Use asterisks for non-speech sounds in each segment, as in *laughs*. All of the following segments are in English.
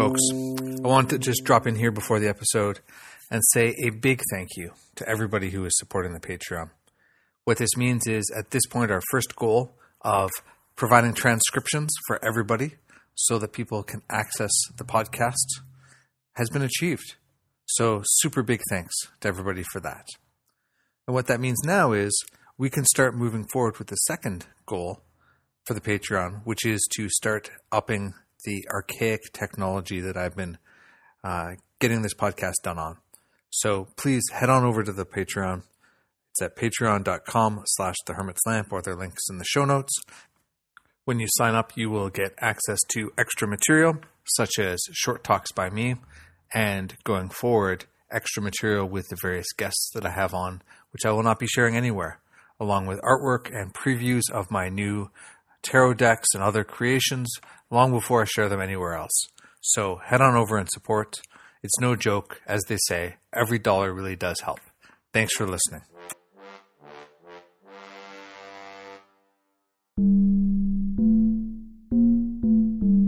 folks. I want to just drop in here before the episode and say a big thank you to everybody who is supporting the Patreon. What this means is, at this point, our first goal of providing transcriptions for everybody so that people can access the podcast has been achieved. So, super big thanks to everybody for that. And what that means now is we can start moving forward with the second goal for the Patreon, which is to start upping the archaic technology that I've been uh, getting this podcast done on. So please head on over to the Patreon. It's at patreon.com slash the hermit's lamp or there are links in the show notes. When you sign up, you will get access to extra material, such as short talks by me, and going forward, extra material with the various guests that I have on, which I will not be sharing anywhere, along with artwork and previews of my new tarot decks and other creations long before I share them anywhere else. So head on over and support. It's no joke, as they say, every dollar really does help. Thanks for listening.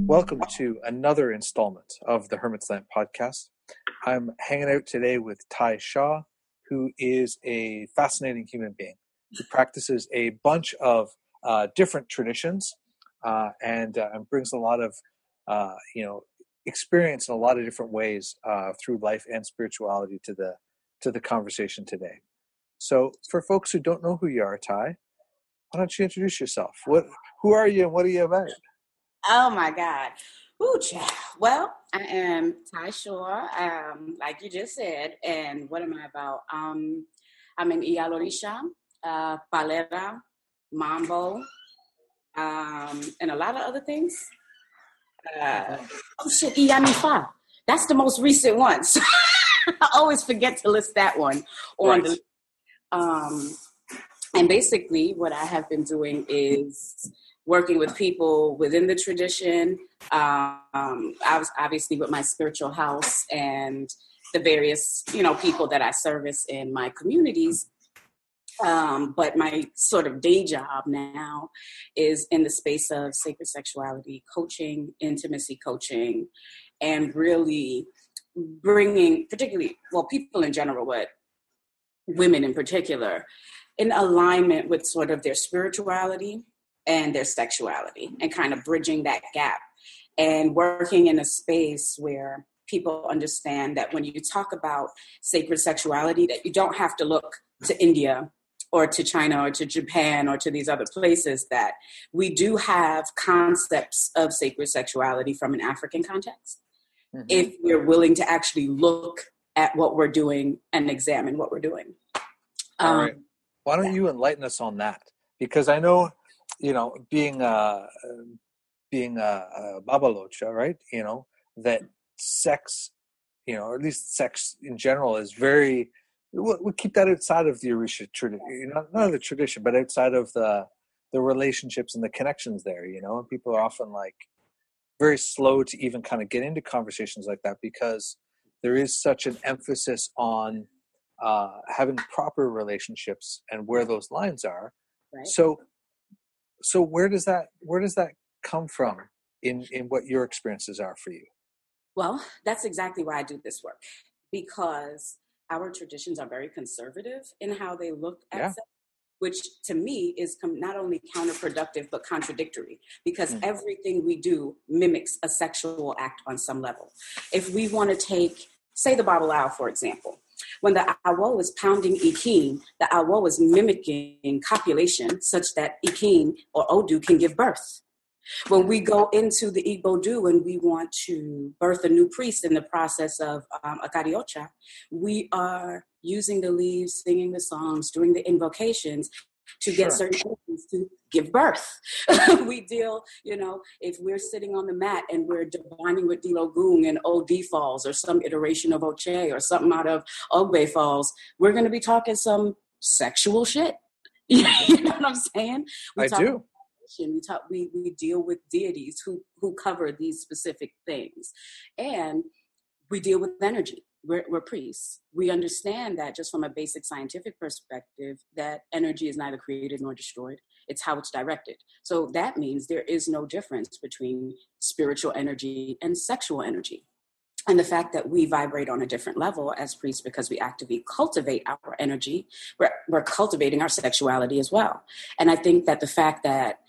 Welcome to another installment of the Hermit's Lamp podcast. I'm hanging out today with Ty Shaw, who is a fascinating human being. He practices a bunch of uh, different traditions uh, and, uh, and brings a lot of uh, you know experience in a lot of different ways uh, through life and spirituality to the to the conversation today. So, for folks who don't know who you are, Ty, why don't you introduce yourself? What who are you and what are you about? Oh my God. Ooh, child. Well, I am Ty Shaw, um, like you just said. And what am I about? Um, I'm an Iyalorisha, uh, Palera, Mambo, um, and a lot of other things. Uh, oh shit, Iyanifa. That's the most recent one. *laughs* So I always forget to list that one on right. the. Um, and basically, what I have been doing is working with people within the tradition. Um, I was obviously with my spiritual house and the various, you know, people that I service in my communities. Um, but my sort of day job now is in the space of sacred sexuality coaching, intimacy coaching, and really bringing, particularly, well, people in general, but women in particular, in alignment with sort of their spirituality and their sexuality and kind of bridging that gap and working in a space where people understand that when you talk about sacred sexuality that you don't have to look to India or to China or to Japan or to these other places that we do have concepts of sacred sexuality from an African context mm-hmm. if we're willing to actually look at what we're doing and examine what we're doing. All um, right. Why don't yeah. you enlighten us on that? Because I know you know, being a being a, a babalocha, right? You know that sex, you know, or at least sex in general, is very. We'll, we'll keep that outside of the Orisha tradition, not not the tradition, but outside of the the relationships and the connections there. You know, and people are often like very slow to even kind of get into conversations like that because there is such an emphasis on uh, having proper relationships and where those lines are. Right. So so where does that where does that come from in in what your experiences are for you well that's exactly why i do this work because our traditions are very conservative in how they look at yeah. sex, which to me is not only counterproductive but contradictory because mm-hmm. everything we do mimics a sexual act on some level if we want to take say the babalawo for example when the awo was pounding Ikin, the awo was mimicking copulation such that Ikin or Odu can give birth. When we go into the Igbodu and we want to birth a new priest in the process of um, Akariocha, we are using the leaves, singing the songs, doing the invocations to get sure. certain things to give birth. *laughs* we deal, you know, if we're sitting on the mat and we're divining with Dilogun and OD Falls or some iteration of Oche or something out of Ogbe Falls, we're going to be talking some sexual shit. *laughs* you know what I'm saying? We I do. We talk. We we deal with deities who who cover these specific things, and we deal with energy we're, we're priests. We understand that just from a basic scientific perspective, that energy is neither created nor destroyed. it's how it's directed. So that means there is no difference between spiritual energy and sexual energy. And the fact that we vibrate on a different level as priests because we actively cultivate our energy, we're, we're cultivating our sexuality as well. And I think that the fact that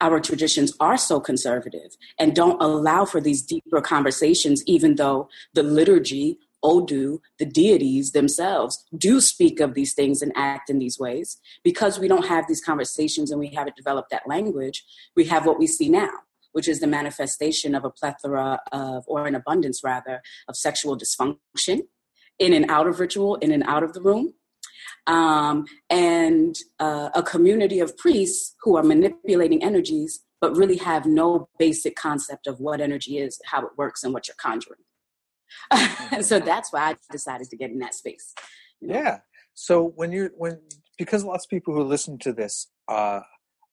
our traditions are so conservative and don't allow for these deeper conversations, even though the liturgy, Odu, the deities themselves do speak of these things and act in these ways. Because we don't have these conversations and we haven't developed that language, we have what we see now, which is the manifestation of a plethora of, or an abundance rather, of sexual dysfunction in and out of ritual, in and out of the room um, and uh, a community of priests who are manipulating energies but really have no basic concept of what energy is, how it works, and what you're conjuring. *laughs* so that's why I decided to get in that space. You know? Yeah. So when you're when because lots of people who listen to this uh,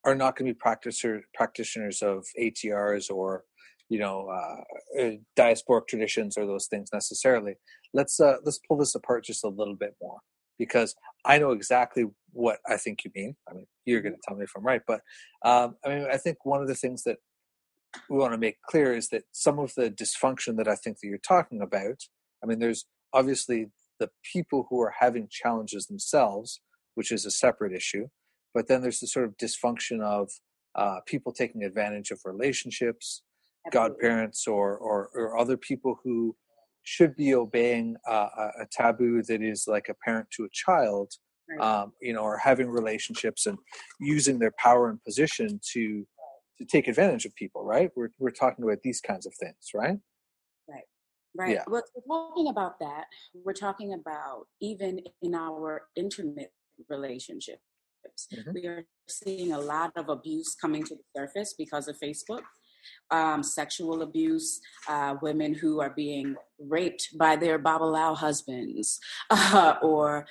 are not going to be practitioner, practitioners of ATRs or you know uh, uh, diasporic traditions or those things necessarily. Let's uh, let's pull this apart just a little bit more because I know exactly what I think you mean. I mean, you're going to tell me if I'm right, but um, I mean, I think one of the things that we want to make clear is that some of the dysfunction that I think that you're talking about. I mean, there's obviously the people who are having challenges themselves, which is a separate issue, but then there's the sort of dysfunction of uh, people taking advantage of relationships, godparents, or, or or other people who should be obeying uh, a taboo that is like a parent to a child, right. um, you know, or having relationships and using their power and position to to take advantage of people. Right? We're we're talking about these kinds of things, right? Right. Right. Yeah. We're, talking about that. We're talking about even in our intimate relationships. Mm-hmm. We are seeing a lot of abuse coming to the surface because of Facebook um, sexual abuse, uh, women who are being raped by their Babalawo husbands, *laughs* uh, or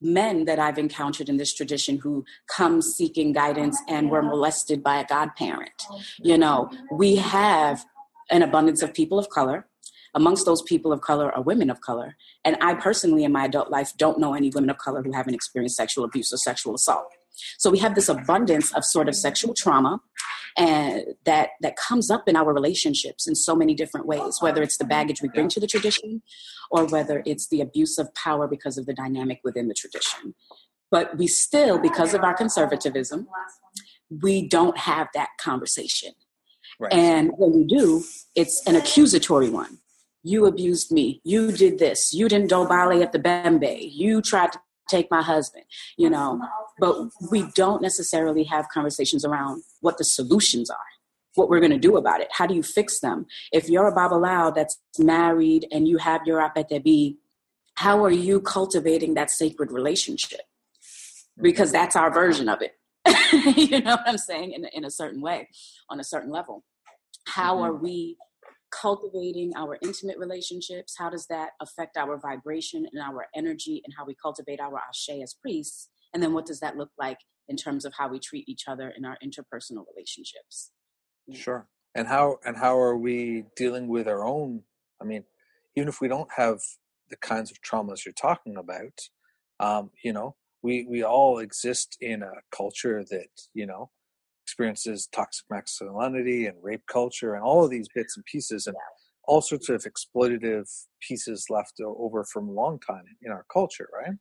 men that I've encountered in this tradition who come seeking guidance and were molested by a godparent. You know, we have an abundance of people of color. Amongst those people of color are women of color. And I personally, in my adult life, don't know any women of color who haven't experienced sexual abuse or sexual assault. So we have this abundance of sort of sexual trauma and that that comes up in our relationships in so many different ways whether it's the baggage we bring to the tradition or whether it's the abuse of power because of the dynamic within the tradition. But we still because of our conservatism we don't have that conversation. Right. and when we do it's an accusatory one. You abused me. You did this. You didn't do ballet at the bembe. You tried to take my husband, you know. But we don't necessarily have conversations around what the solutions are, what we're going to do about it. How do you fix them? If you're a Babalawo that's married and you have your apetebi, how are you cultivating that sacred relationship? Because that's our version of it. *laughs* you know what I'm saying? In, in a certain way, on a certain level. How mm-hmm. are we cultivating our intimate relationships? How does that affect our vibration and our energy and how we cultivate our ashe as priests? And then what does that look like in terms of how we treat each other in our interpersonal relationships? Sure. And how and how are we dealing with our own i mean even if we don't have the kinds of traumas you're talking about um, you know we we all exist in a culture that you know experiences toxic masculinity and rape culture and all of these bits and pieces and all sorts of exploitative pieces left over from a long time in our culture, right?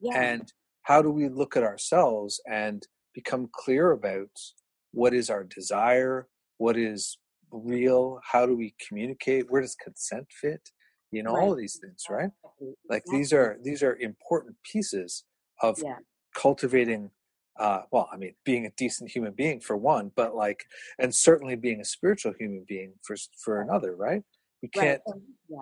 Yeah. And how do we look at ourselves and become clear about what is our desire, what is real, how do we communicate, where does consent fit? You know, right. all of these things, right? Like these are these are important pieces of yeah. cultivating uh, well, I mean, being a decent human being for one, but like, and certainly being a spiritual human being for for another, right? We can't. Right. Yeah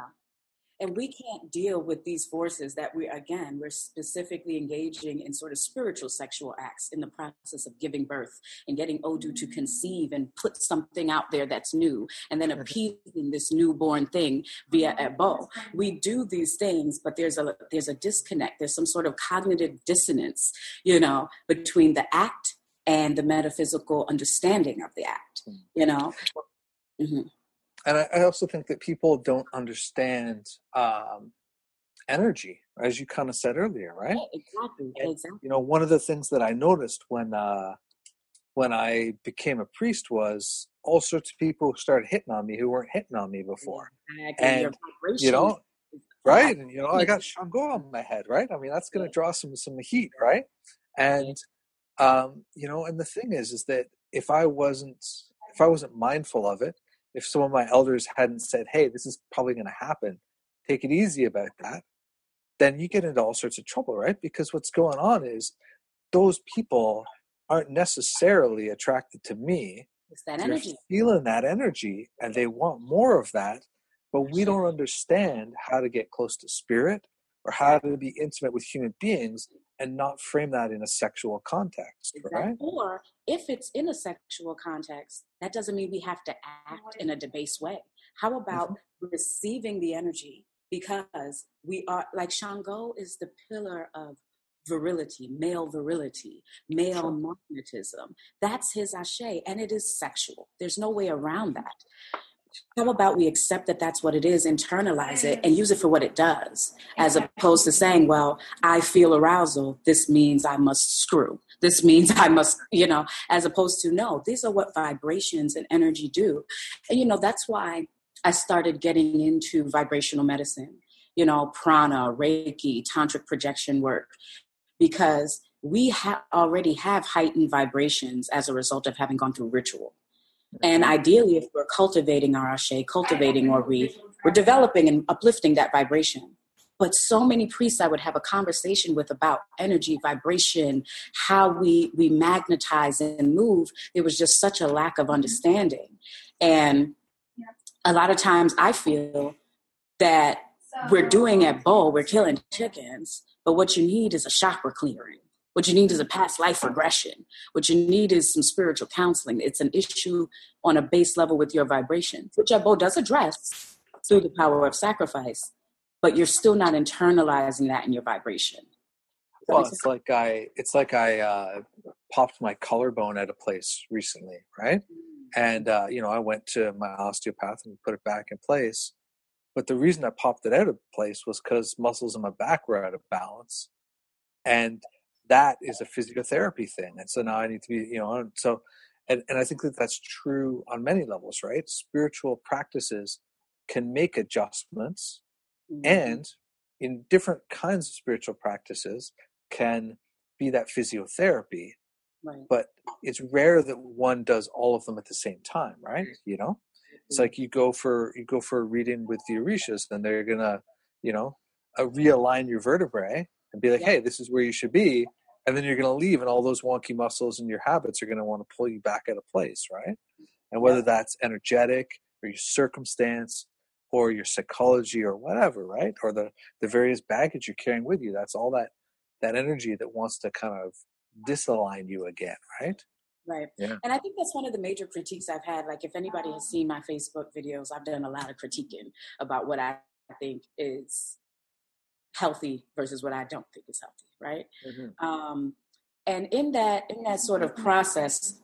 and we can't deal with these forces that we again we're specifically engaging in sort of spiritual sexual acts in the process of giving birth and getting odu to mm. conceive and put something out there that's new and then appeasing this newborn thing via ebo mm-hmm. we do these things but there's a there's a disconnect. There's some sort of cognitive dissonance you know between the act and the metaphysical understanding of the act mm. you know? Mm-hmm and I, I, also think that people don't understand um, energy, as you kind of said earlier, right? Yeah, exactly. And, exactly. You know, one of the things that I noticed when uh, when I became a priest was all sorts of people started hitting on me who weren't hitting on me before. And you know, right? And you know, I got *laughs* Shango on my head, right? I mean, that's going to draw some some heat, right? And um, you know, and the thing is, is that if I wasn't if I wasn't mindful of it, if some of my elders hadn't said, "Hey, this is probably going to happen," take it easy about that, then you get into all sorts of trouble, right? Because what's going on is those people aren't necessarily attracted to me. It's that They're energy. feeling that energy and they want more of that, but we don't understand how to get close to spirit or how to be intimate with human beings and not frame that in a sexual context, right? Or if it's in a sexual context, that doesn't mean we have to act in a debased way. How about Mm-hmm. receiving the energy? Because we are like Shango is the pillar of virility, male virility, male Sure. magnetism. That's his ashe, and it is sexual. There's no way around that. How about we accept that that's what it is, internalize it, and use it for what it does, as opposed to saying, well, I feel arousal. This means I must screw. This means I must, you know, as opposed to, no, these are what vibrations and energy do. And, you know, that's why I started getting into vibrational medicine, you know, prana, Reiki, tantric projection work, because we ha- already have heightened vibrations as a result of having gone through ritual. And ideally, if we're cultivating our ashe, cultivating or we, we're developing and uplifting that vibration. But so many priests I would have a conversation with about energy, vibration, how we we magnetize and move. There was just such a lack of understanding. And a lot of times I feel that we're doing at bowl, we're killing chickens, but what you need is a chakra clearing. What you need is a past life regression. What you need is some spiritual counseling. It's an issue on a base level with your vibration, which Ebo does address through the power of sacrifice, but you're still not internalizing that in your vibration. Well, make sense? it's like I it's like I uh, popped my collarbone at a place recently, right? And uh, you know, I went to my osteopath and put it back in place. But the reason I popped it out of place was because muscles in my back were out of balance, and that is a physiotherapy thing. And so now I need to be, you know, so and and I think that that's true on many levels, right? Spiritual practices can make adjustments Mhm. and in different kinds of spiritual practices can be that physiotherapy right. but it's rare that one does all of them at the same time right you know it's like you go for you go for a reading with the orishas and they're gonna you know uh, realign your vertebrae and be like Yeah. hey this is where you should be and then you're gonna leave and all those wonky muscles and your habits are gonna want to pull you back out of place right and whether Yeah. that's energetic or your circumstance or your psychology or whatever right or the the various baggage you're carrying with you that's all that that energy that wants to kind of disalign you again right Right. Yeah. And I think that's one of the major critiques I've had. Like, if anybody has seen my Facebook videos, I've done a lot of critiquing about what I think is healthy versus what I don't think is healthy. Right. Um, and in that, in that sort of process,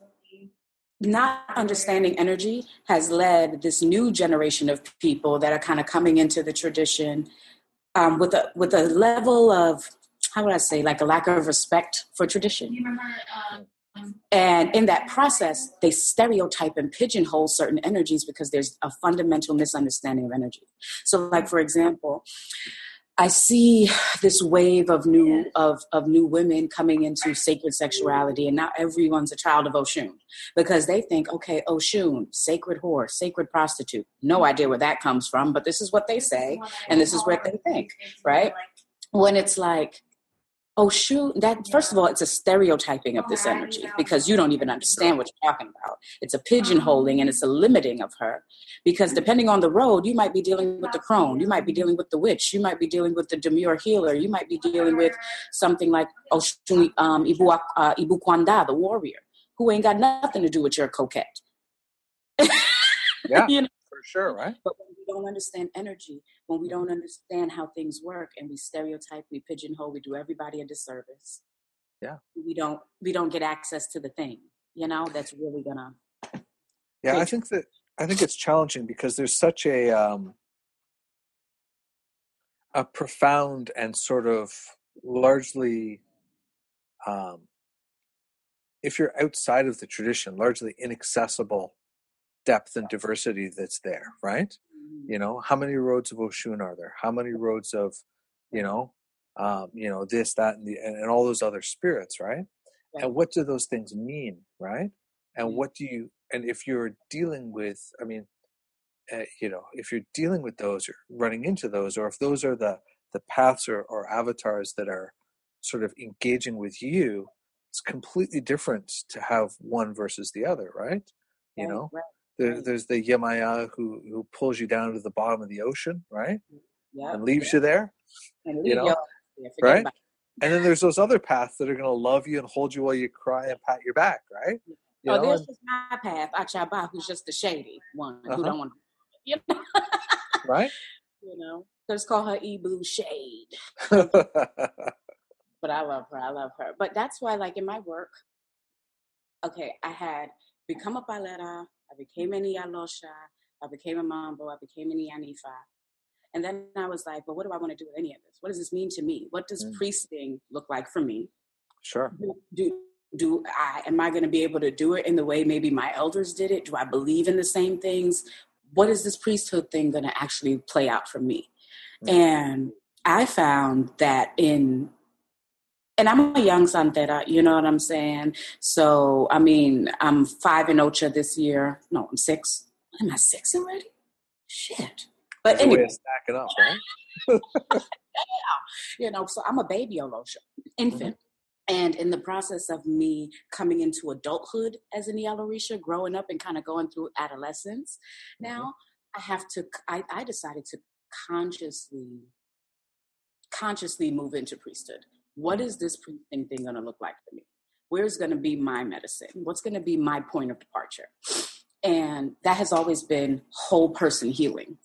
not understanding energy has led this new generation of people that are kind of coming into the tradition um, with a with a level of how would I say like a lack of respect for tradition. And in that process, they stereotype and pigeonhole certain energies because there's a fundamental misunderstanding of energy. So, like for example, I see this wave of new of, of new women coming into sacred sexuality, and now everyone's a child of Oshun because they think, okay, Oshun, sacred whore, sacred prostitute. No idea where that comes from, but this is what they say, and this is what they think, right? When it's like, oh shoot. That first of all it's a stereotyping of this energy because you don't even understand what you're talking about. It's a pigeonholing and it's a limiting of her because depending on the road you might be dealing with the crone you might be dealing with the witch you might be dealing with the demure healer you might be dealing with something like Oshun, um, Ibu, uh, Ibu Kwanda, the warrior who ain't got nothing to do with your coquette. *laughs* Yeah. You know? For sure right But when we don't understand energy, when we Mm-hmm. don't understand how things work, and we stereotype, we pigeonhole, we do everybody a disservice. Yeah. We don't we don't get access to the thing, you know, that's really gonna yeah i think that i think it's challenging because there's such a um a profound and sort of largely um if you're outside of the tradition, largely inaccessible depth and diversity that's there, right? You mm-hmm. know, how many roads of Oshun are there? How many roads of, you know, um, you know, this, that, and the, and, and all those other spirits, right? right? And what do those things mean, right? And mm-hmm. what do you, and if you're dealing with, I mean, uh, you know, if you're dealing with those or running into those, or if those are the the paths or, or avatars that are sort of engaging with you, it's completely different to have one versus the other, right? You right, know, right, there, there's the Yemaya who who pulls you down to the bottom of the ocean, right? Yeah, and leaves yeah. you there. And you know, right? And then there's those other paths that are going to love you and hold you while you cry and pat your back, right? You oh, there's just my path, Achaba, who's just the shady one uh-huh. who don't want to, *laughs* you know? right? You know, let's call her E Blue Shade. *laughs* but I love her. I love her. But that's why, like in my work, okay, I had become a palera, I became an Ialosha, I became a Mambo, I became an Ianifa. And then I was like, well, what do I want to do with any of this? What does this mean to me? What does mm. priesting look like for me? Sure. Do, do, do I am I going to be able to do it in the way maybe my elders did it? Do I believe in the same things? What is this priesthood thing going to actually play out for me? Mm. And I found that in and I'm a young santera, you know what I'm saying? So, I mean, I'm five in Ocha this year. No, I'm six. Am I six already? Shit. But That's anyway, stacking up, right? yeah. *laughs* *laughs* You know, so I'm a baby Olosha, infant. Mm-hmm. And in the process of me coming into adulthood as an Yalorisha, growing up and kind of going through adolescence, mm-hmm. now I have to, I, I decided to consciously, consciously move into priesthood what is this thing going to look like for me? Where's going to be my medicine? What's going to be my point of departure? And that has always been whole person healing.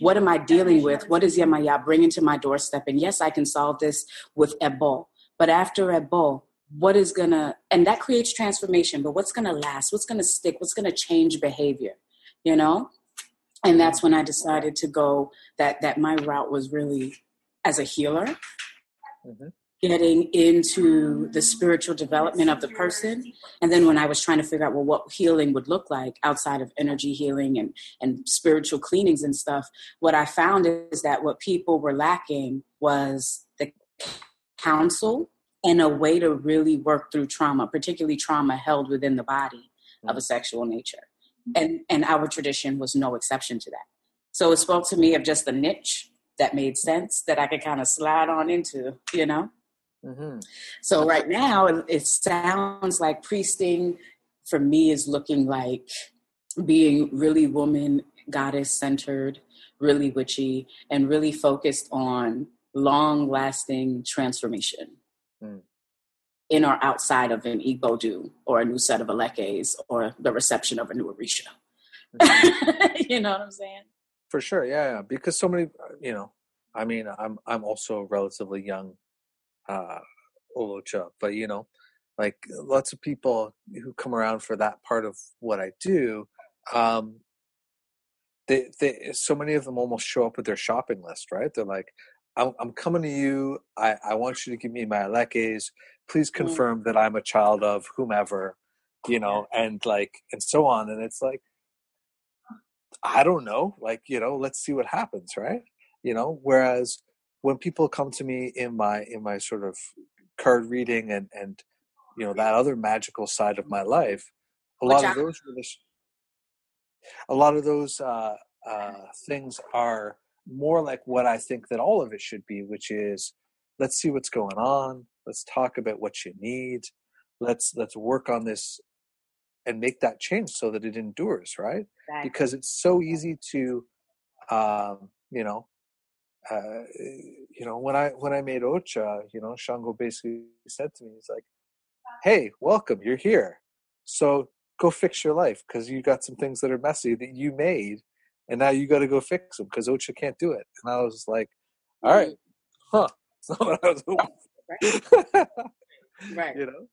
What am I dealing with? What is Yemaya bringing to my doorstep? And yes, I can solve this with Ebo. But after Ebo, what is going to, and that creates transformation, but what's going to last? What's going to stick? What's going to change behavior? You know? And that's when I decided to go that, that my route was really as a healer. Mm-hmm getting into the spiritual development of the person. And then when I was trying to figure out, well, what healing would look like outside of energy healing and, and spiritual cleanings and stuff, what I found is that what people were lacking was the counsel and a way to really work through trauma, particularly trauma held within the body of a sexual nature. And, and our tradition was no exception to that. So it spoke to me of just a niche that made sense that I could kind of slide on into, you know? Mm-hmm. So right now, it sounds like priesting for me is looking like being really woman, goddess centered, really witchy, and really focused on long lasting transformation. Mm. In or outside of an Igbo or a new set of Elekes or the reception of a new Orisha. Mm-hmm. *laughs* you know what I'm saying? For sure, yeah, yeah. Because so many, you know, I mean, I'm I'm also relatively young uh, Olocha, but you know, like lots of people who come around for that part of what I do, um, they, they, so many of them almost show up with their shopping list, right? They're like, I'm, I'm coming to you. I, I want you to give me my elekes. Please mm. confirm mm. that I'm a child of whomever, you know, and like, and so on. And it's like, I don't know, like, you know, let's see what happens, right? You know, whereas when people come to me in my in my sort of card reading and and you know that other magical side of my life a lot of those a lot of those uh, uh, things are more like what I think that all of it should be, which is let's see what's going on, let's talk about what you need, let's let's work on this and make that change so that it endures, right? Exactly. Because it's so easy to, um, you know, uh, you know, when I when I made Ocha, you know, Shango basically said to me, he's like, "Hey, welcome, you're here. So go fix your life because you got some things that are messy that you made, and now you got to go fix them because Ocha can't do it." And I was like, "All right, huh?" *laughs* So I was right. right. *laughs* You know,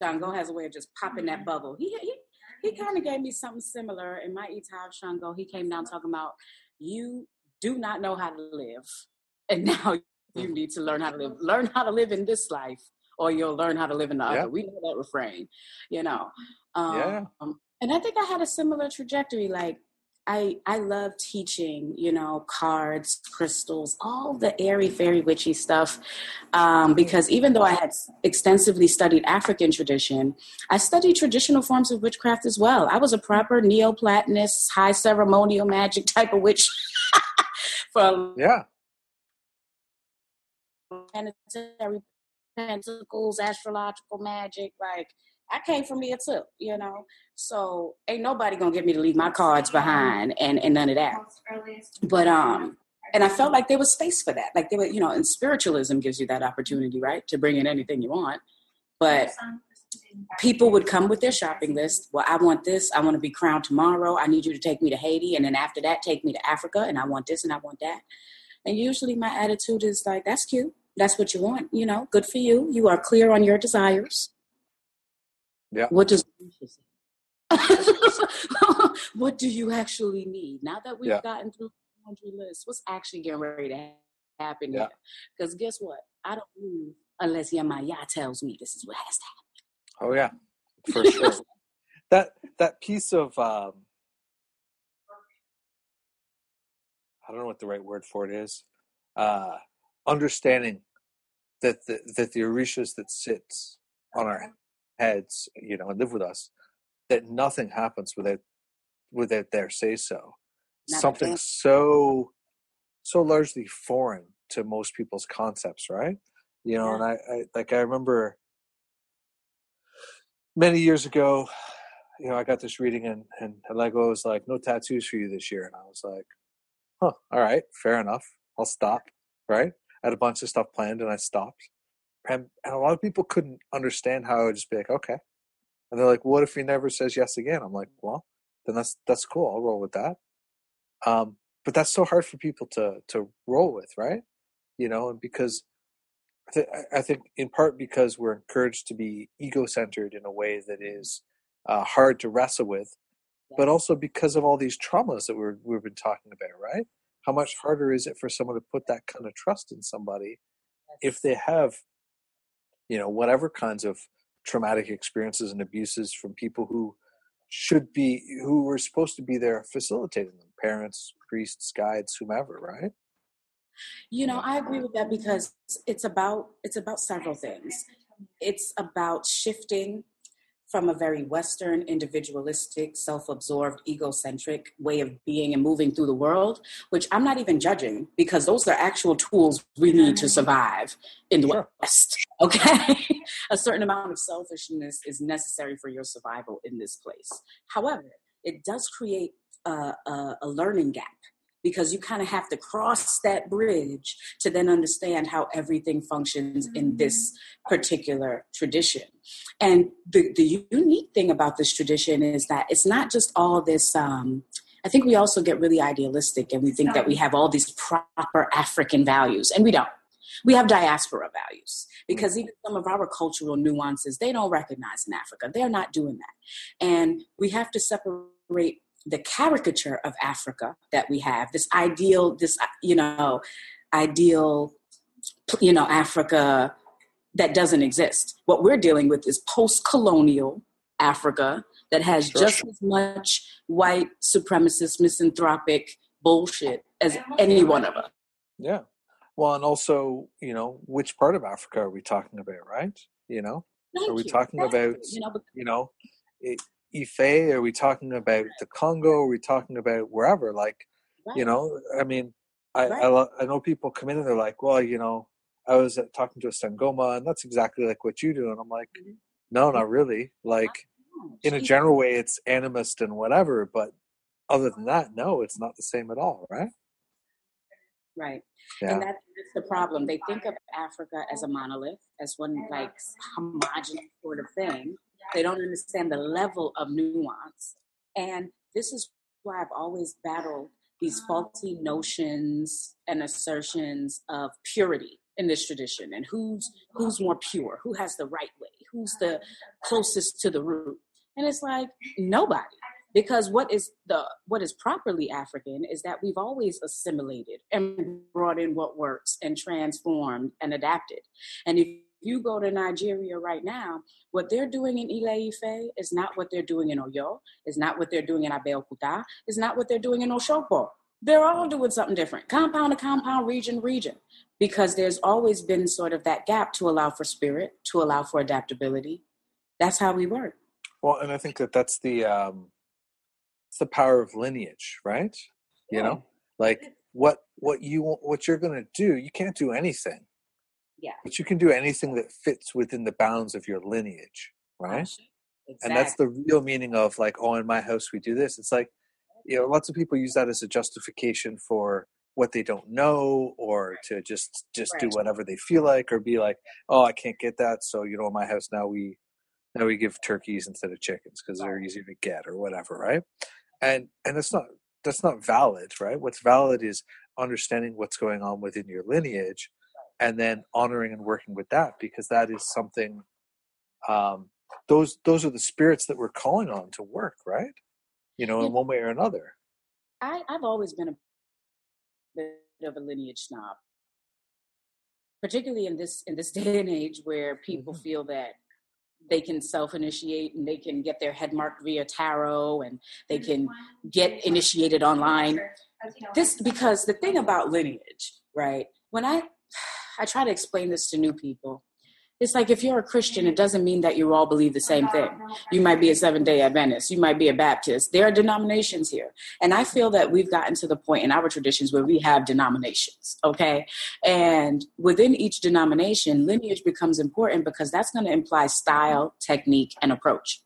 Shango has a way of just popping that bubble. He he he kind of gave me something similar in my Ital Shango. He came down talking about you do not know how to live. And *laughs* now you mm. need to learn how to live. Learn how to live in this life or you'll learn how to live in the yeah. other. We know that refrain, you know. Um, yeah. And I think I had a similar trajectory. Like I I love teaching, you know, cards, crystals, all the airy fairy witchy stuff. Um, because even though I had extensively studied African tradition, I studied traditional forms of witchcraft as well. I was a proper Neoplatonist, high ceremonial magic type of witch *laughs* for yeah planetary pentacles, astrological magic, like I came from here too, you know. So ain't nobody gonna get me to leave my cards behind and, and none of that. But um and I felt like there was space for that. Like there were, you know, and spiritualism gives you that opportunity, right? To bring in anything you want. But people would come with their shopping list. Well, I want this. I want to be crowned tomorrow. I need you to take me to Haiti. And then after that, take me to Africa. And I want this and I want that. And usually my attitude is like, that's cute. That's what you want. You know, good for you. You are clear on your desires. Yeah. What does *laughs* what do you actually need? Now that we've yeah. gotten through the laundry list, what's actually getting ready to happen yeah. here? Because guess what? I don't move unless Yemaya tells me this is what has to happen. Oh yeah, *laughs* for sure. that that piece of um, I don't know what the right word for it is. Uh, understanding that the that the orishas that sits on our heads, you know, and live with us, that nothing happens without without their say so. Something so so largely foreign to most people's concepts, right? You know, yeah. and I, I like I remember many years ago, you know, I got this reading and and Lego was like, "No tattoos for you this year," and I was like, "Huh, all right, fair enough. I'll stop." Right? I had a bunch of stuff planned, and I stopped. And, and a lot of people couldn't understand how I would just be like, "Okay," And they're like, "What if he never says yes again?" I'm like, "Well, then that's that's cool. I'll roll with that." Um, but that's so hard for people to to roll with, right? You know, and because th- I think in part because we're encouraged to be ego centered in a way that is uh, hard to wrestle with, but also because of all these traumas that we're we've been talking about, right? How much harder is it for someone to put that kind of trust in somebody if they have, you know, whatever kinds of traumatic experiences and abuses from people who should be who were supposed to be there facilitating them parents priests guides whomever right you know i agree with that because it's about it's about several things it's about shifting from a very Western, individualistic, self absorbed, egocentric way of being and moving through the world, which I'm not even judging because those are actual tools we need to mm-hmm. survive in the sure. West. *laughs* Okay. a certain amount of selfishness is necessary for your survival in this place. However, it does create a, a, a learning gap because you kind of have to cross that bridge to then understand how everything functions in this particular tradition. And the, the unique thing about this tradition is that it's not just all this. Um, I think we also get really idealistic and we think that we have all these proper African values, and we don't. We have diaspora values because even some of our cultural nuances they don't recognize in Africa. They're not doing that. And we have to separate the caricature of Africa that we have, this ideal, this, uh, you know, ideal, you know, Africa that doesn't exist. What we're dealing with is post colonial Africa that has sure, just as much white supremacist, misanthropic bullshit as any one of us. Yeah. Well, and also, you know, which part of Africa are we talking about, right? You know, Thank are we you. talking Thank about, you know, you know it, Ife? Are we talking about the Congo? Are we talking about wherever? Like, right. you know, I mean, I, right. I, I know people come in and they're like, well, you know, I was talking to a Sangoma and that's exactly like what you do. And I'm like, mm-hmm. no, not really. Like, in a general way, it's animist and whatever, but other than that, no, it's not the same at all, right? Right. Yeah. And that's the problem. They think of Africa as a monolith, as one like homogenous sort of thing. They don't understand the level of nuance. And this is why I've always battled these faulty notions and assertions of purity in this tradition and who's who's more pure who has the right way who's the closest to the root and it's like nobody because what is the what is properly african is that we've always assimilated and brought in what works and transformed and adapted and if you go to Nigeria right now, what they're doing in Ile Ife is not what they're doing in Oyo, is not what they're doing in Abeokuta, is not what they're doing in Osogbo. They're all doing something different, compound to compound, region region, because there's always been sort of that gap to allow for spirit, to allow for adaptability. That's how we work. Well, and I think that that's the um, it's the power of lineage, right? Yeah. You know, like what what you what you're going to do, you can't do anything yeah. But you can do anything that fits within the bounds of your lineage, right? Exactly. And that's the real meaning of like, oh, in my house we do this. It's like, you know, lots of people use that as a justification for what they don't know or to just just right. do whatever they feel like or be like, oh, I can't get that, so you know, in my house now we now we give turkeys instead of chickens because they're easier to get or whatever, right? And and that's not that's not valid, right? What's valid is understanding what's going on within your lineage and then honoring and working with that because that is something um, those those are the spirits that we're calling on to work right? You know in one way or another. I, i've always been a bit of a lineage snob. Particularly in this in this *laughs* day and age where people mm-hmm. feel that they can self-initiate and they can get their head marked via tarot and they can get initiated online. This because the thing about lineage right when i I try to explain this to new people. It's like if you're a Christian, it doesn't mean that you all believe the same thing. You might be a seven day Adventist, you might be a Baptist. There are denominations here. And I feel that we've gotten to the point in our traditions where we have denominations, okay? And within each denomination, lineage becomes important because that's going to imply style, technique, and approach.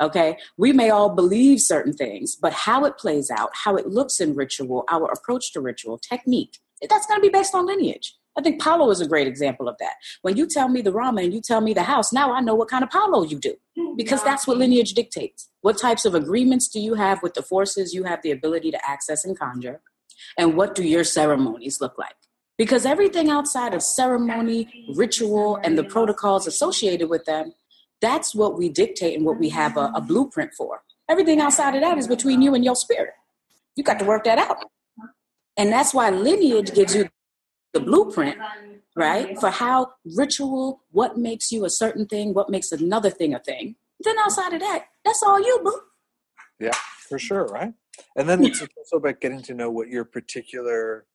Okay, we may all believe certain things, but how it plays out, how it looks in ritual, our approach to ritual, technique, that's going to be based on lineage. I think Palo is a great example of that. When you tell me the Rama and you tell me the house, now I know what kind of Palo you do because that's what lineage dictates. What types of agreements do you have with the forces you have the ability to access and conjure? And what do your ceremonies look like? Because everything outside of ceremony, ritual, and the protocols associated with them, that's what we dictate and what we have a, a blueprint for. Everything outside of that is between you and your spirit. You got to work that out. And that's why lineage gives you the blueprint, right, for how ritual, what makes you a certain thing, what makes another thing a thing. Then outside of that, that's all you, boo. Yeah, for sure, right? And then it's *laughs* also about getting to know what your particular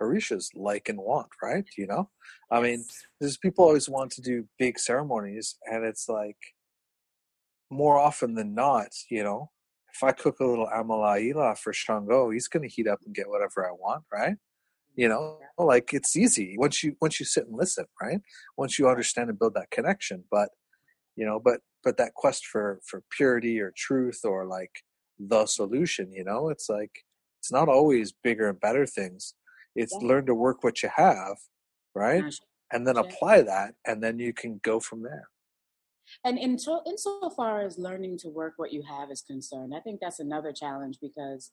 Orishas like and want, right? You know? I mean, there's people always want to do big ceremonies, and it's like more often than not, you know, if I cook a little amala ila for Shango, he's going to heat up and get whatever I want, right? You know like it's easy once you once you sit and listen right? Once you understand and build that connection but you know but but that quest for for purity or truth or like the solution you know it's like it's not always bigger and better things. It's yeah. learn to work what you have right? Mm-hmm. And then apply that and then you can go from there. And in so insofar as learning to work what you have is concerned i think that's another challenge because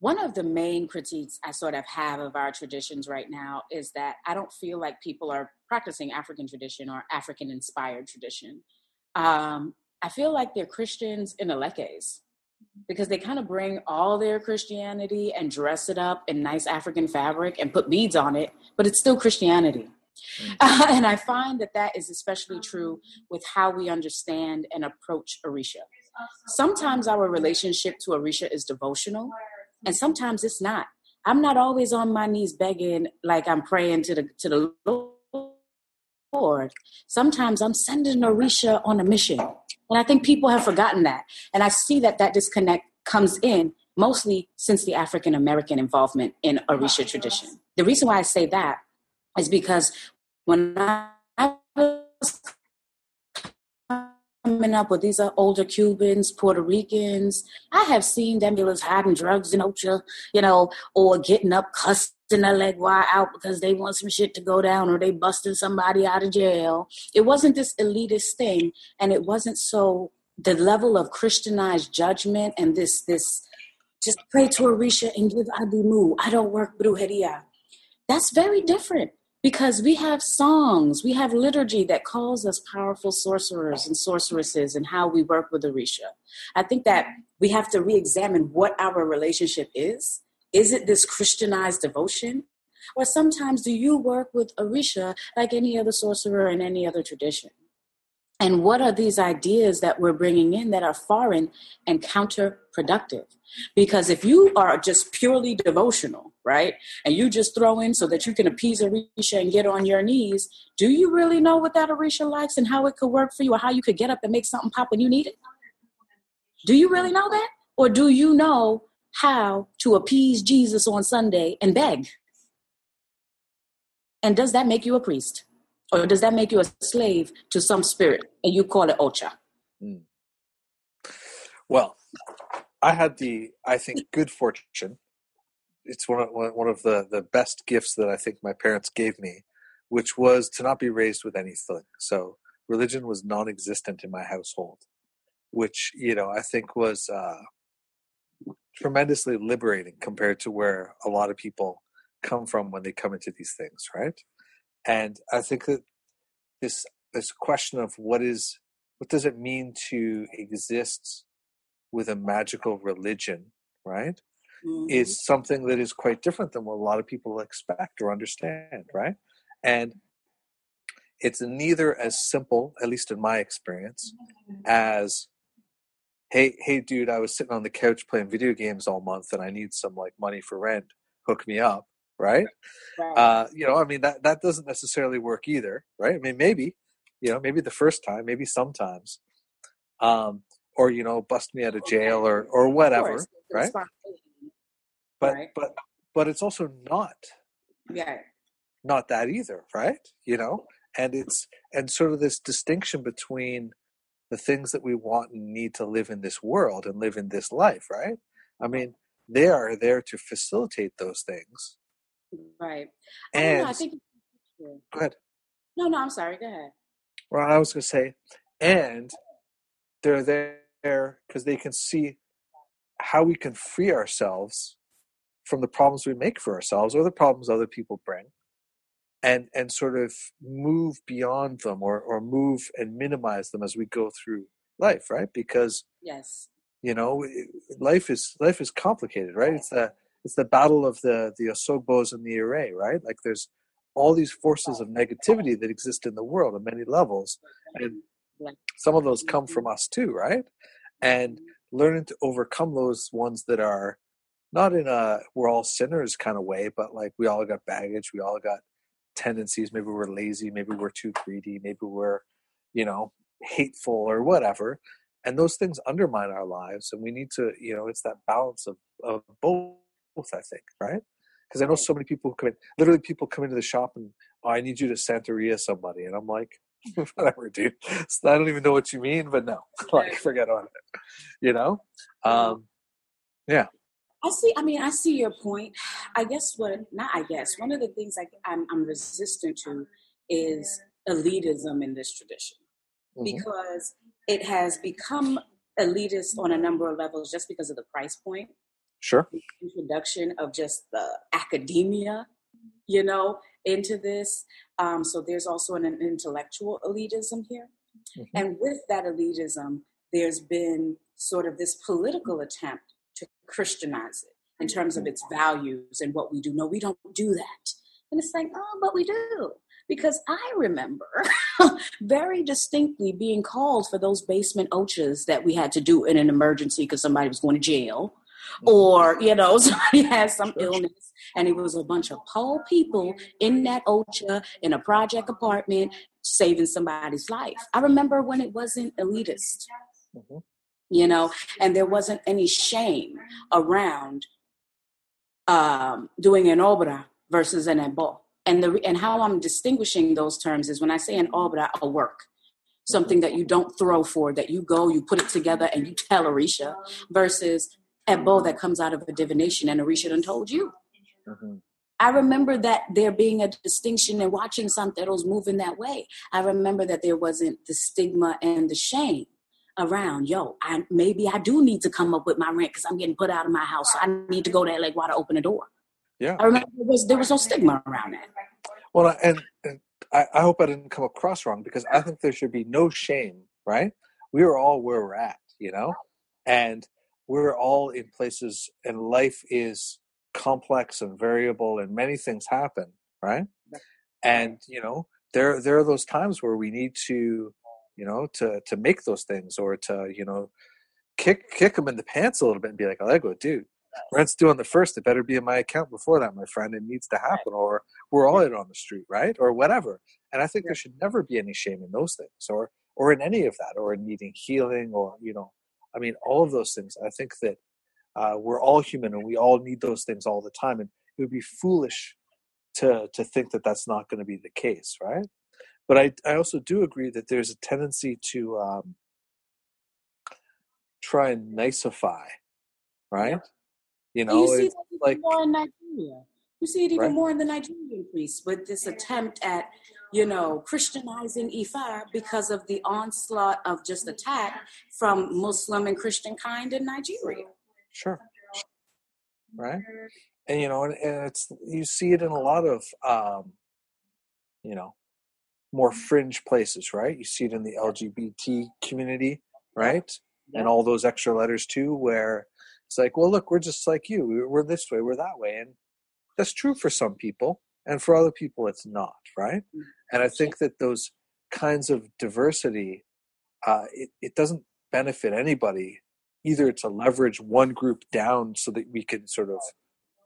one of the main critiques I sort of have of our traditions right now is that I don't feel like people are practicing African tradition or African inspired tradition. Um, I feel like they're Christians in Elekes because they kind of bring all their Christianity and dress it up in nice African fabric and put beads on it, but it's still Christianity. Uh, *laughs* and I find that that is especially true with how we understand and approach Orisha. Sometimes our relationship to Orisha is devotional, and sometimes it's not. I'm not always on my knees begging like I'm praying to the to the Lord. Sometimes I'm sending Orisha on a mission. And I think people have forgotten that. And I see that that disconnect comes in mostly since the African American involvement in Orisha tradition. The reason why I say that is because when I coming up with these are older Cubans, Puerto Ricans. I have seen them dealers hiding drugs in Ocha, you know, or getting up cussing their leg wide out because they want some shit to go down or they busting somebody out of jail. It wasn't this elitist thing, and it wasn't so the level of Christianized judgment and this this just pray to Orisha and give adimu. I don't work brujeria. That's very different because we have songs, we have liturgy that calls us powerful sorcerers and sorceresses and how we work with Orisha. I think that we have to re examine what our relationship is. Is it this Christianized devotion? Or sometimes do you work with Orisha like any other sorcerer in any other tradition? And what are these ideas that we're bringing in that are foreign and counterproductive? Because if you are just purely devotional, right, and you just throw in so that you can appease Arisha and get on your knees, do you really know what that Arisha likes and how it could work for you or how you could get up and make something pop when you need it? Do you really know that? Or do you know how to appease Jesus on Sunday and beg? And does that make you a priest? Or does that make you a slave to some spirit and you call it Ocha? Mm. Well, I had the, I think, good fortune. It's one of, one of the, the best gifts that I think my parents gave me, which was to not be raised with anything. So religion was non existent in my household, which, you know, I think was uh, tremendously liberating compared to where a lot of people come from when they come into these things, right? And I think that this this question of what is what does it mean to exist with a magical religion, right? Mm-hmm. Is something that is quite different than what a lot of people expect or understand, right? And it's neither as simple, at least in my experience, as hey, hey, dude, I was sitting on the couch playing video games all month and I need some like money for rent. Hook me up right? right. Uh, you know, I mean that that doesn't necessarily work either, right? I mean, maybe, you know, maybe the first time, maybe sometimes, um, or you know, bust me out of jail or or whatever, right? But right. but but it's also not, yeah, not that either, right? You know, and it's and sort of this distinction between the things that we want and need to live in this world and live in this life, right? I mean, they are there to facilitate those things Right. And I, know, I think. Go ahead. No, no, I'm sorry. Go ahead. Well, I was going to say, and they're there because they can see how we can free ourselves from the problems we make for ourselves or the problems other people bring and and sort of move beyond them or or move and minimize them as we go through life right because yes you know life is life is complicated right it's that it's the battle of the the Osogbos and the Ire, right? Like there's all these forces of negativity that exist in the world on many levels, and some of those come from us too, right? And mm-hmm. learning to overcome those ones that are not in a we're all sinners kind of way, but like we all got baggage, we all got tendencies. Maybe we're lazy, maybe we're too greedy, maybe we're, you know, hateful or whatever. And those things undermine our lives, and we need to, you know, it's that balance of of both I think, right? Because I know so many people who come in, literally people come into the shop and, oh, I need you to Santeria somebody. And I'm like, *laughs* whatever, dude. So I don't even know what you mean, but no, *laughs* like forget on it. You know? Um, yeah. I see. I mean, I see your point. I guess what, not I guess, one of the things I, I'm, I'm resistant to is elitism in this tradition mm-hmm. because it has become elitist on a number of levels just because of the price point. Sure. The introduction of just the academia, you know, into this. Um, so there's also an, an intellectual elitism here. Mm-hmm. And with that elitism, there's been sort of this political attempt Christianize it in terms of its values and what we do. No, we don't do that. And it's like, oh, but we do. Because I remember *laughs* very distinctly being called for those basement ochas that we had to do in an emergency because somebody was going to jail or you know *laughs* somebody has some illness and it was a bunch of poor people in that ocha in a project apartment saving somebody's life i remember when it wasn't elitist mm-hmm. You know and there wasn't any shame around um, doing an obra versus an ebo and the and how i'm distinguishing those terms is when i say an obra a work something mm-hmm. that you don't throw for that you go you put it together and you tell orisha versus ebo that comes out of a divination, and Orisha done told you. Mm-hmm. I remember that there being a distinction and watching Santeros move in that way. I remember that there wasn't the stigma and the shame around, yo, I, maybe I do need to come up with my rent because I'm getting put out of my house. So I need to go to Elegua, open the door. Yeah. I remember there was, there was no stigma around that. Well, and, and I, I hope I didn't come across wrong because I think there should be no shame, right? We are all where we're at, you know? And we're all in places and life is complex and variable and many things happen right and you know there there are those times where we need to you know to to make those things or to you know kick kick them in the pants a little bit and be like oh, I go dude rent's due on the first. It better be in my account before that my friend. It needs to happen or we're all out on the street right? Or whatever. And i think there should never be any shame in those things or or in any of that or in needing healing or you know i mean all of those things. I think that uh, we're all human and we all need those things all the time and it would be foolish to to think that that's not going to be the case right but i i also do agree that there's a tendency to um, try and nicify right you know you see like more in nigeria you see it even right? more in the nigerian priests with this attempt at you know, Christianizing Ifa because of the onslaught of just attack from Muslim and Christian kind in Nigeria. Sure. Right. And you know, and, and it's you see it in a lot of um, you know, more fringe places, right? You see it in the LGBT community, right? Yeah. And all those extra letters too, where it's like, well, look, we're just like you. We're this way, we're that way, and that's true for some people, and for other people, it's not, right? Mm. And I think that those kinds of diversity, uh, it, it doesn't benefit anybody either to leverage one group down so that we can sort of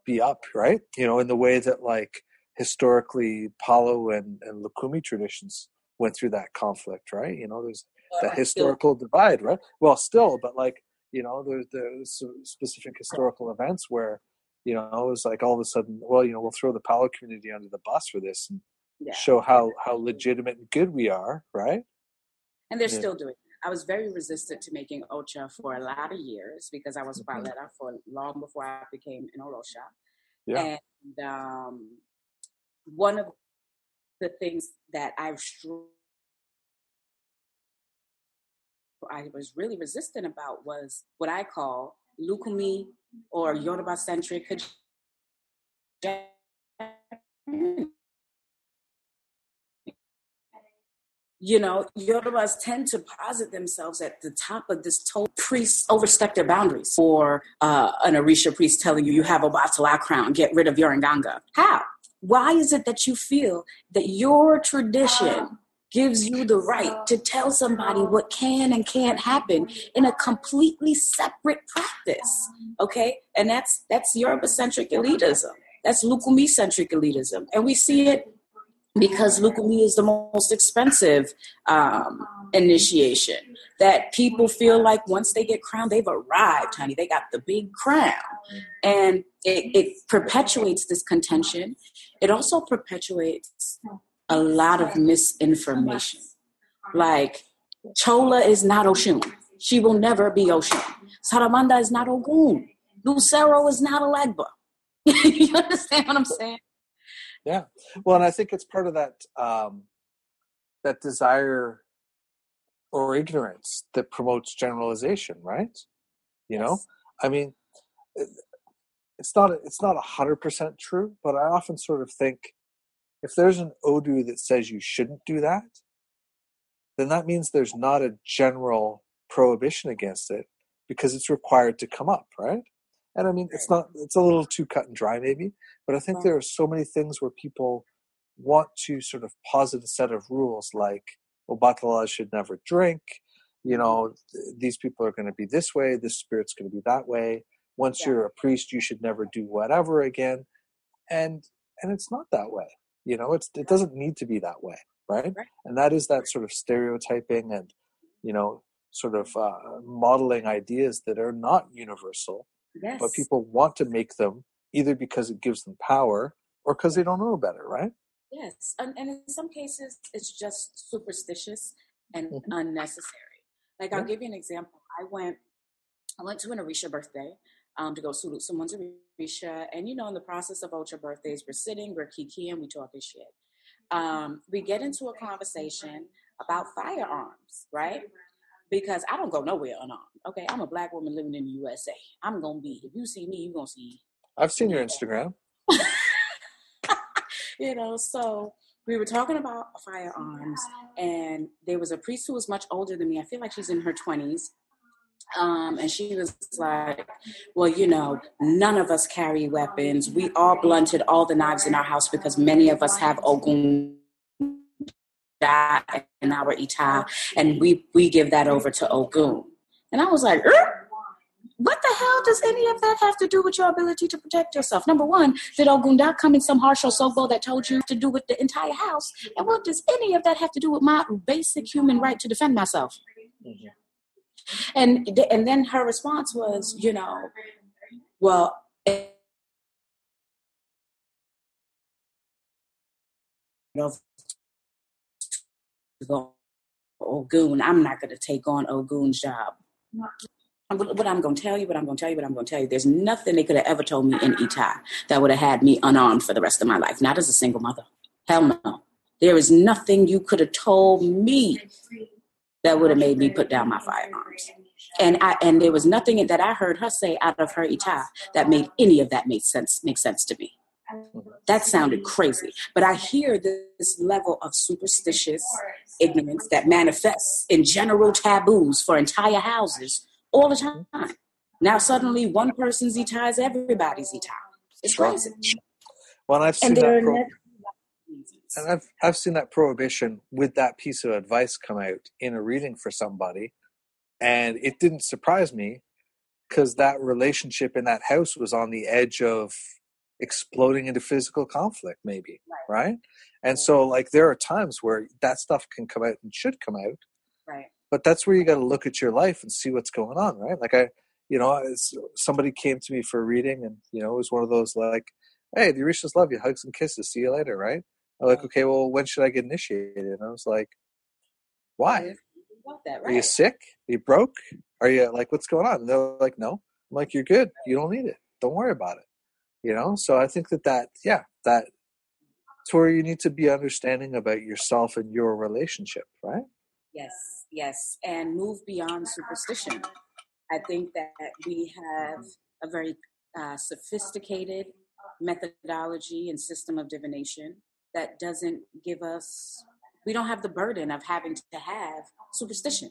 be up, right? You know, in the way that like historically Palo and, and Lukumi traditions went through that conflict, right? You know, there's the historical divide, right? Well, still, but like, you know, there's, there's specific historical events where, you know, it was like all of a sudden, well, you know, we'll throw the Palo community under the bus for this. And, yeah. show how how legitimate and good we are, right? And they're yeah. still doing. It. I was very resistant to making Ocha for a lot of years because I was mm-hmm. For long before I became an Olosha. Yeah. And um, one of the things that I've I was really resistant about was what I call Lukumi or Yoruba centric you know, Yorubas tend to posit themselves at the top of this total priests overstep their boundaries. Or uh, an Orisha priest telling you you have a Batala crown, get rid of your Nganga. How? Why is it that you feel that your tradition gives you the right to tell somebody what can and can't happen in a completely separate practice? Okay, and that's that's Yoruba centric elitism. That's Lukumi centric elitism, and we see it because Lukumi is the most expensive um, initiation. That people feel like once they get crowned, they've arrived, honey. They got the big crown. And it, it perpetuates this contention. It also perpetuates a lot of misinformation. Like, Chola is not Oshun. She will never be Oshun. Sarabanda is not Ogun. Lucero is not Alegba. *laughs* you understand what I'm saying? Yeah. Well, and I think it's part of that um, that desire or ignorance that promotes generalization, right? You yes. know, I mean, it's not it's not a hundred percent true, but I often sort of think if there's an Odu that says you shouldn't do that, then that means there's not a general prohibition against it because it's required to come up, right? And I mean, it's not, it's a little too cut and dry maybe, but I think there are so many things where people want to sort of posit a set of rules like, well, Batala should never drink. You mm-hmm. know, these people are going to be this way, this spirit's going to be that way. Once yeah. you're a priest, you should never do whatever again. And, and it's not that way. You know, it's, it doesn't need to be that way. Right? right. And that is that sort of stereotyping and, you know, sort of uh, modeling ideas that are not universal Yes. But people want to make them either because it gives them power or because they don't know better, right? Yes. And, and in some cases, it's just superstitious and mm-hmm. unnecessary. Like, I'll give you an example. I went, I went to an Orisha birthday um, to go salute someone's Orisha. And, you know, in the process of Ultra birthdays, we're sitting, we're kiki, and we talk talking shit. Um, we get into a conversation about firearms, right? Because I don't go nowhere unarmed. Okay, I'm a black woman living in the USA. I'm gonna be. If you see me, you gonna see. I've seen your Instagram. *laughs* you know, so we were talking about firearms, and there was a priest who was much older than me. I feel like she's in her twenties, Um, and she was like, Well, you know, none of us carry weapons. We all blunted all the knives in our house because many of us have Ogun in our Ita, and we, we give that over to Ogun. And I was like, er? what the hell does any of that have to do with your ability to protect yourself? Number one, did Ogunda come in some harsh osogbo that told you to do with the entire house? And what does any of that have to do with my basic human right to defend myself? Mm-hmm. And and then her response was, you know, well. Ogun, I'm not going to take on Ogun's job. What I'm going to tell you, what I'm going to tell you, what I'm going to tell you. There's nothing they could have ever told me in Ita that would have had me unarmed for the rest of my life. Not as a single mother. Hell no. There is nothing you could have told me that would have made me put down my firearms. And I and there was nothing that I heard her say out of her ita that made any of that make sense make sense to me. That sounded crazy. But I hear this level of superstitious ignorance that manifests in general taboos for entire houses all the time. Now suddenly one person's ita is everybody's ita. It's crazy. Well, I've seen that. Pro- and I've I've seen that prohibition with that piece of advice come out in a reading for somebody, and it didn't surprise me because that relationship in that house was on the edge of exploding into physical conflict, maybe right. right? And so, like, there are times where that stuff can come out and should come out, right? But that's where you got to look at your life and see what's going on, right? Like, I, you know, somebody came to me for a reading, and you know, it was one of those like, "Hey, the Orishas love you, hugs and kisses, see you later," right? I'm like, okay, well, when should I get initiated? And I was like, why? That, right? Are you sick? Are you broke? Are you like, what's going on? And they're like, no. I'm like, you're good. You don't need it. Don't worry about it. You know? So I think that that, yeah, that it's where you need to be understanding about yourself and your relationship, right? Yes, yes. And move beyond superstition. I think that we have a very uh, sophisticated methodology and system of divination that doesn't give us we don't have the burden of having to have superstition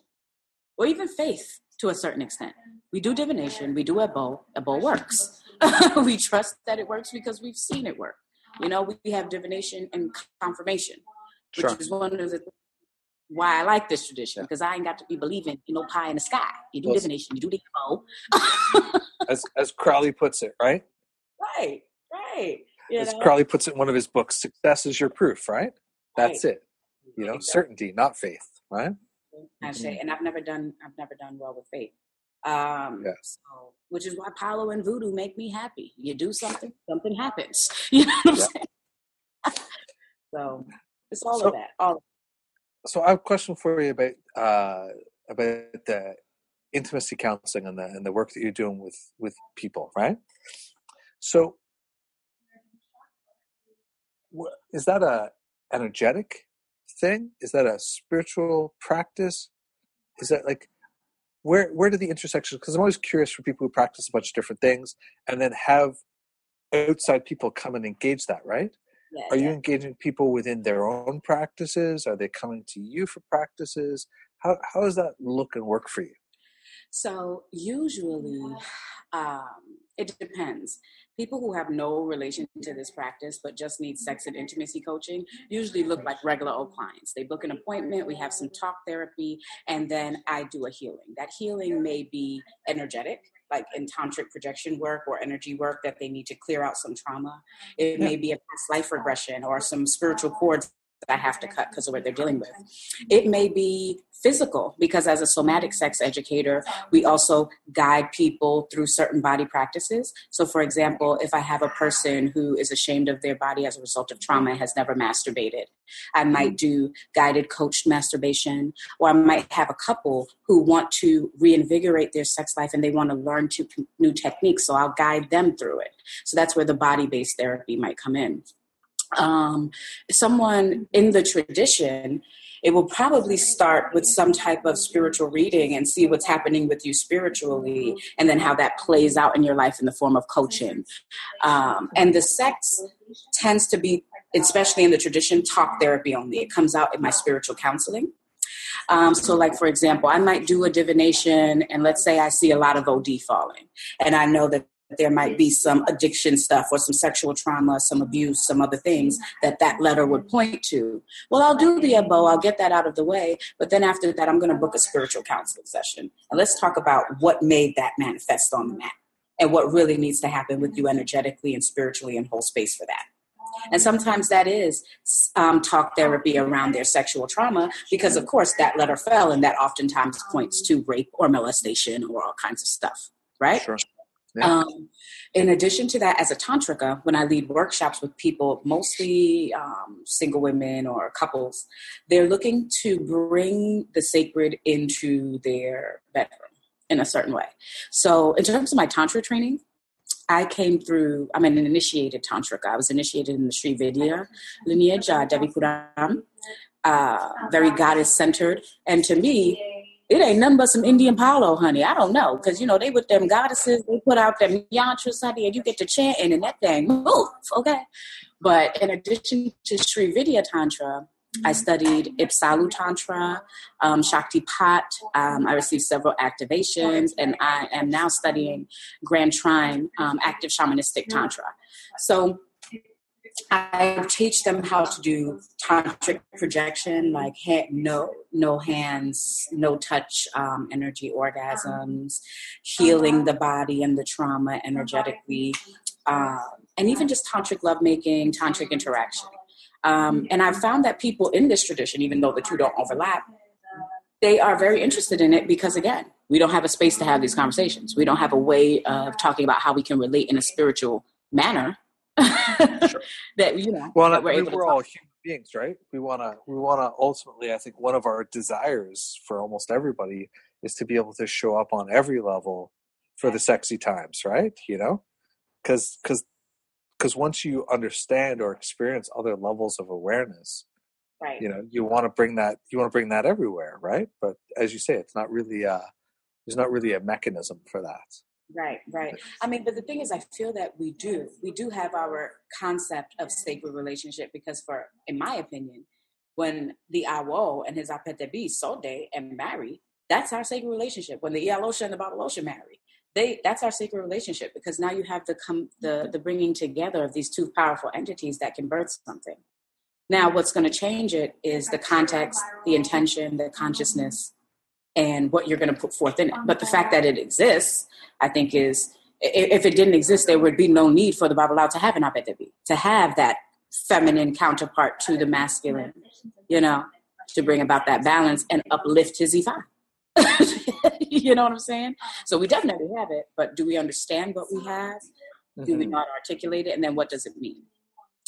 or even faith to a certain extent. We do divination, we do Ebo, Ebo works. *laughs* we trust that it works because we've seen it work. You know, we have divination and confirmation, which sure. is one of the why I like this tradition because I ain't got to be believing you know pie in the sky. You do well, divination, you do the Ebo. *laughs* as as Crowley puts it, right? Right, right. You As know? Crowley puts it in one of his books, success is your proof, right? That's right. it. You know, certainty, not faith, right? I say, mm-hmm. and I've never done, I've never done well with faith. Um. So, which is why Palo and Voodoo make me happy. You do something, something happens. *laughs* You know what I'm saying? *laughs* so it's all so, of that. All. Of so I have a question for you about uh, about the intimacy counseling and the and the work that you're doing with with people, right? So is that a energetic thing? Is that a spiritual practice? Is that like where where do the intersections? Because I'm always curious for people who practice a bunch of different things and then have outside people come and engage that, right? Yeah, Are you engaging people within their own practices? Are they coming to you for practices? How how does that look and work for you? So usually, um, it depends people who have no relation to this practice but just need sex and intimacy coaching usually look like regular old clients. They book an appointment, we have some talk therapy, and then I do a healing. That healing may be energetic, like in tantric projection work or energy work that they need to clear out some trauma. It may be a past life regression or some spiritual cords I have to cut because of what they're dealing with. It may be physical because as a somatic sex educator, we also guide people through certain body practices. So, for example, if I have a person who is ashamed of their body as a result of trauma and has never masturbated, I might do guided coached masturbation, or I might have a couple who want to reinvigorate their sex life and they want to learn new techniques. So I'll guide them through it. So that's where the body based therapy might come in um, someone in the tradition, it will probably start with some type of spiritual reading and see what's happening with you spiritually, and then how that plays out in your life in the form of coaching. Um, and the sex tends to be, especially in the tradition, talk therapy only. It comes out in my spiritual counseling. Um, so, like for example, I might do a divination, and let's say I see a lot of Odi falling, and I know that there might be some addiction stuff or some sexual trauma, some abuse, some other things that that letter would point to. Well, I'll do the ebo, I'll get that out of the way, but then after that, I'm going to book a spiritual counseling session. And let's talk about what made that manifest on the map and what really needs to happen with you energetically and spiritually and whole space for that. And sometimes that is um, talk therapy around their sexual trauma because, of course, that letter fell and that oftentimes points to rape or molestation or all kinds of stuff, right? Sure. Yeah. Um, in addition to that, as a tantrika, when I lead workshops with people, mostly um, single women or couples, they're looking to bring the sacred into their bedroom in a certain way. So, in terms of my tantra training, I came through. I'm an initiated tantrika. I was initiated in the Sri Vidya lineage, uh, Devipuram, uh, very goddess centered, and to me, it ain't nothing but some Indian palo, honey. I don't know. Because, you know, they with them goddesses, they put out them yantras, honey, and you get to chanting and that thing move, okay? But in addition to Sri Vidya Tantra, I studied Ipsalu Tantra, um, Shaktipat. Um, I received several activations, and I am now studying Grand Trine um, Active Shamanistic Tantra. So I teach them how to do tantric projection, like no no hands, no touch, um, energy orgasms, healing the body and the trauma energetically, um, and even just tantric lovemaking, tantric interaction. Um, and I've found that people in this tradition, even though the two don't overlap, they are very interested in it because again, we don't have a space to have these conversations. We don't have a way of talking about how we can relate in a spiritual manner sure. *laughs* that you know well that we're, able we're all human beings right? We want to we want to ultimately i think one of our desires for almost everybody is to be able to show up on every level for the sexy times right? You know? Because because because once you understand or experience other levels of awareness right. you know you want to bring that you want to bring that everywhere right? But as you say it's not really uh there's not really a mechanism for that Right, right. I mean, but the thing is, I feel that we do. We do have our concept of sacred relationship because, for in my opinion, when the Awo and his Apetebi Sode and marry, that's our sacred relationship. When the Iyalosha and the Babalosha marry, they that's our sacred relationship because now you have the come the the bringing together of these two powerful entities that can birth something. Now, what's going to change it is the context, the intention, the consciousness, and what you're going to put forth in it. But the fact that it exists, I think, is if it didn't exist, there would be no need for the Bible Babalawo to have an Apetebi, to have that feminine counterpart to the masculine, you know, to bring about that balance and uplift his Ifa. *laughs* you know what I'm saying? So we definitely have it, but do we understand what we have? Mm-hmm. Do we mm-hmm. not articulate it? And then what does it mean?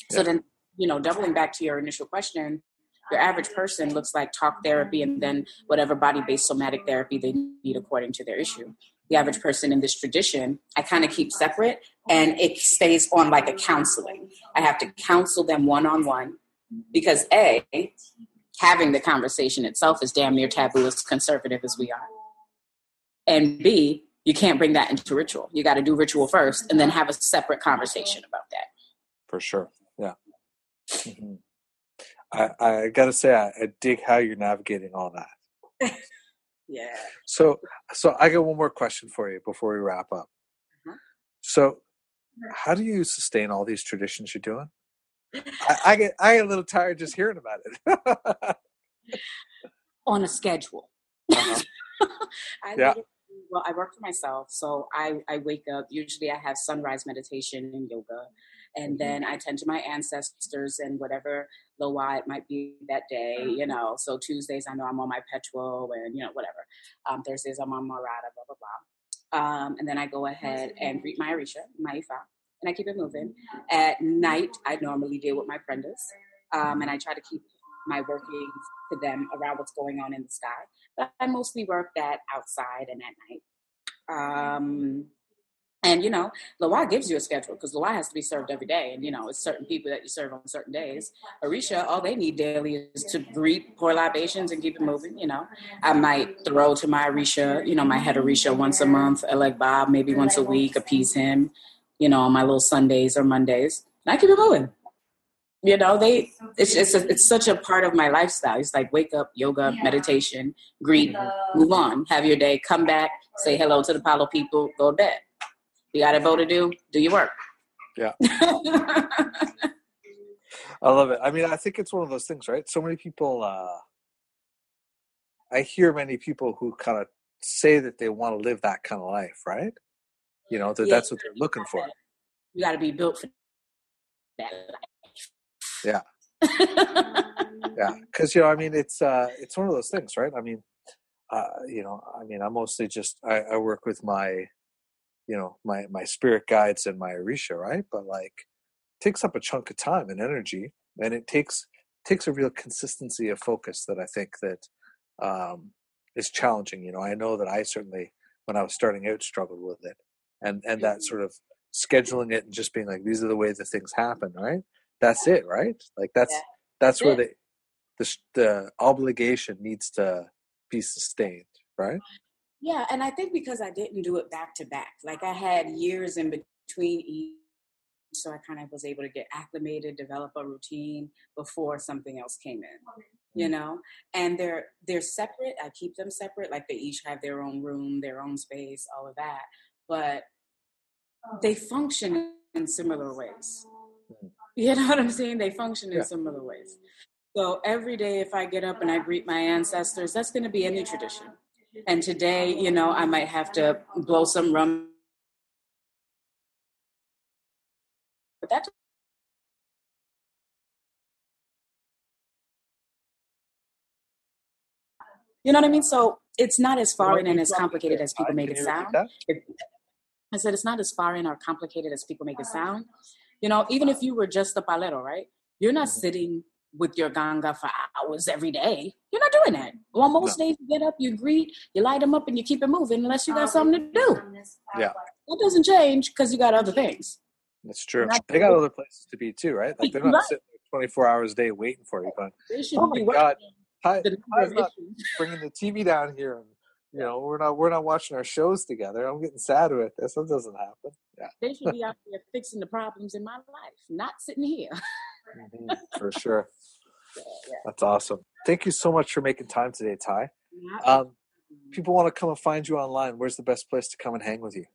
Yeah. So then, you know, doubling back to your initial question, your average person looks like talk therapy and then whatever body based somatic therapy they need according to their issue. The average person in this tradition, I kind of keep separate and it stays on like a counseling. I have to counsel them one on one because A, having the conversation itself is damn near taboo as conservative as we are. And B, you can't bring that into ritual. You got to do ritual first and then have a separate conversation about that. For sure. Yeah. Mm-hmm. I, I gotta say, I, I dig how you're navigating all that. *laughs* yeah. So, so I got one more question for you before we wrap up. Uh-huh. So, how do you sustain all these traditions you're doing? I, I, get I get a little tired just hearing about it. *laughs* On a schedule. Uh-huh. *laughs* I yeah. Well, I work for myself, so I, I wake up. Usually, I have sunrise meditation and yoga and mm-hmm. then I tend to my ancestors and whatever loa it might be that day, mm-hmm. you know. So Tuesdays I know I'm on my Petro and you know whatever. Um, Thursdays I'm on my Rada, blah blah blah. Um, and then I go ahead and greet my Arisha, my Ifa, and I keep it moving. At night I normally deal with my prendas, um, and I try to keep my workings to them around what's going on in the sky. But I mostly work that outside and at night. Um, and you know, Loa gives you a schedule because Loa has to be served every day, and you know, it's certain people that you serve on certain days. Arisha, all they need daily is to greet, pour libations, and keep it moving. You know, I might throw to my Arisha, you know, my head Arisha once a month, I like Bob, maybe once a week, appease him. You know, on my little Sundays or Mondays, and I keep it moving. you know, they it's it's a, it's such a part of my lifestyle. It's like wake up, yoga, meditation, greet, move on, have your day, come back, say hello to the Palo people, go to bed. You got a vote to do, do your work. Yeah. *laughs* I love it. I mean, I think it's one of those things, right? So many people uh I hear many people who kind of say that they want to live that kind of life, right? You know, that yeah, that's what they're looking for. You got to be built for that life. Yeah. *laughs* yeah, because you know, I mean, it's uh, it's one of those things, right? I mean, uh, you know, I mean, I mostly just I, I work with my, you know, my my spirit guides and my Orisha, right? But like, takes up a chunk of time and energy, and it takes takes a real consistency of focus that I think that um, is challenging. You know, I know that I certainly, when I was starting out, struggled with it, and and that mm-hmm. sort of scheduling it and just being like, these are the ways that things happen, right? That's it, right? Like that's yeah. that's where the, the the obligation needs to be sustained, right? Yeah, and I think because I didn't do it back to back, like I had years in between each so I kind of was able to get acclimated, develop a routine before something else came in. You mm. know, and they're they're separate. I keep them separate, like they each have their own room, their own space, all of that. But they function in similar ways. Mm. *laughs* You know what I'm saying? They function in yeah. similar ways. So every day, if I get up and I greet my ancestors, that's going to be a new tradition. And today, you know, I might have to blow some rum But that You know what I mean? So it's not as foreign and as complicated as people make it sound. I said it's not as foreign or complicated as people make it sound. You know, even if you were just a palero, right? You're not mm-hmm. sitting with your nganga for hours every day. You're not doing that. Well, most no. days you get up, you greet, you light them up, and you keep it moving unless you got something to do. Yeah. That doesn't change because you got other things. That's true. They got other places to be too, right? Like they're not right. sitting 24 hours a day waiting for you. But oh my god, Ty, Ty's not *laughs* bringing the TV down here, and you know we're not we're not watching our shows together. I'm getting sad with this. That doesn't happen. Yeah. They should be out there fixing the problems in my life, not sitting here. mm-hmm, for sure. Yeah, yeah. That's awesome. Thank you so much for making time today, Ty. Um, people want to come and find you online. Where's the best place to come and hang with you?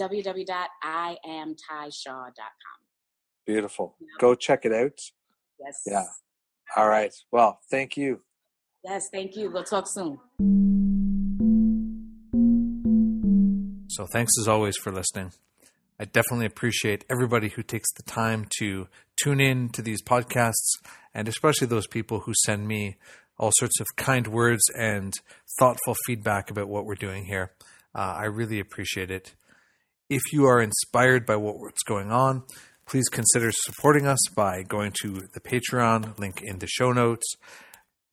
www.iamtyshaw.com. Beautiful. Go check it out. Yes. Yeah. All right. Well, thank you. Yes, thank you. We'll talk soon. So, thanks as always for listening. I definitely appreciate everybody who takes the time to tune in to these podcasts, and especially those people who send me all sorts of kind words and thoughtful feedback about what we're doing here. Uh, I really appreciate it. If you are inspired by what's going on, please consider supporting us by going to the Patreon link in the show notes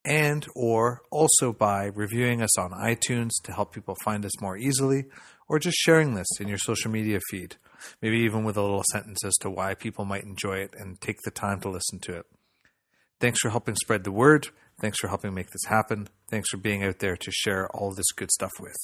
and or also by reviewing us on iTunes to help people find us more easily or just sharing this in your social media feed, maybe even with a little sentence as to why people might enjoy it and take the time to listen to it. Thanks for helping spread the word. Thanks for helping make this happen. Thanks for being out there to share all this good stuff with.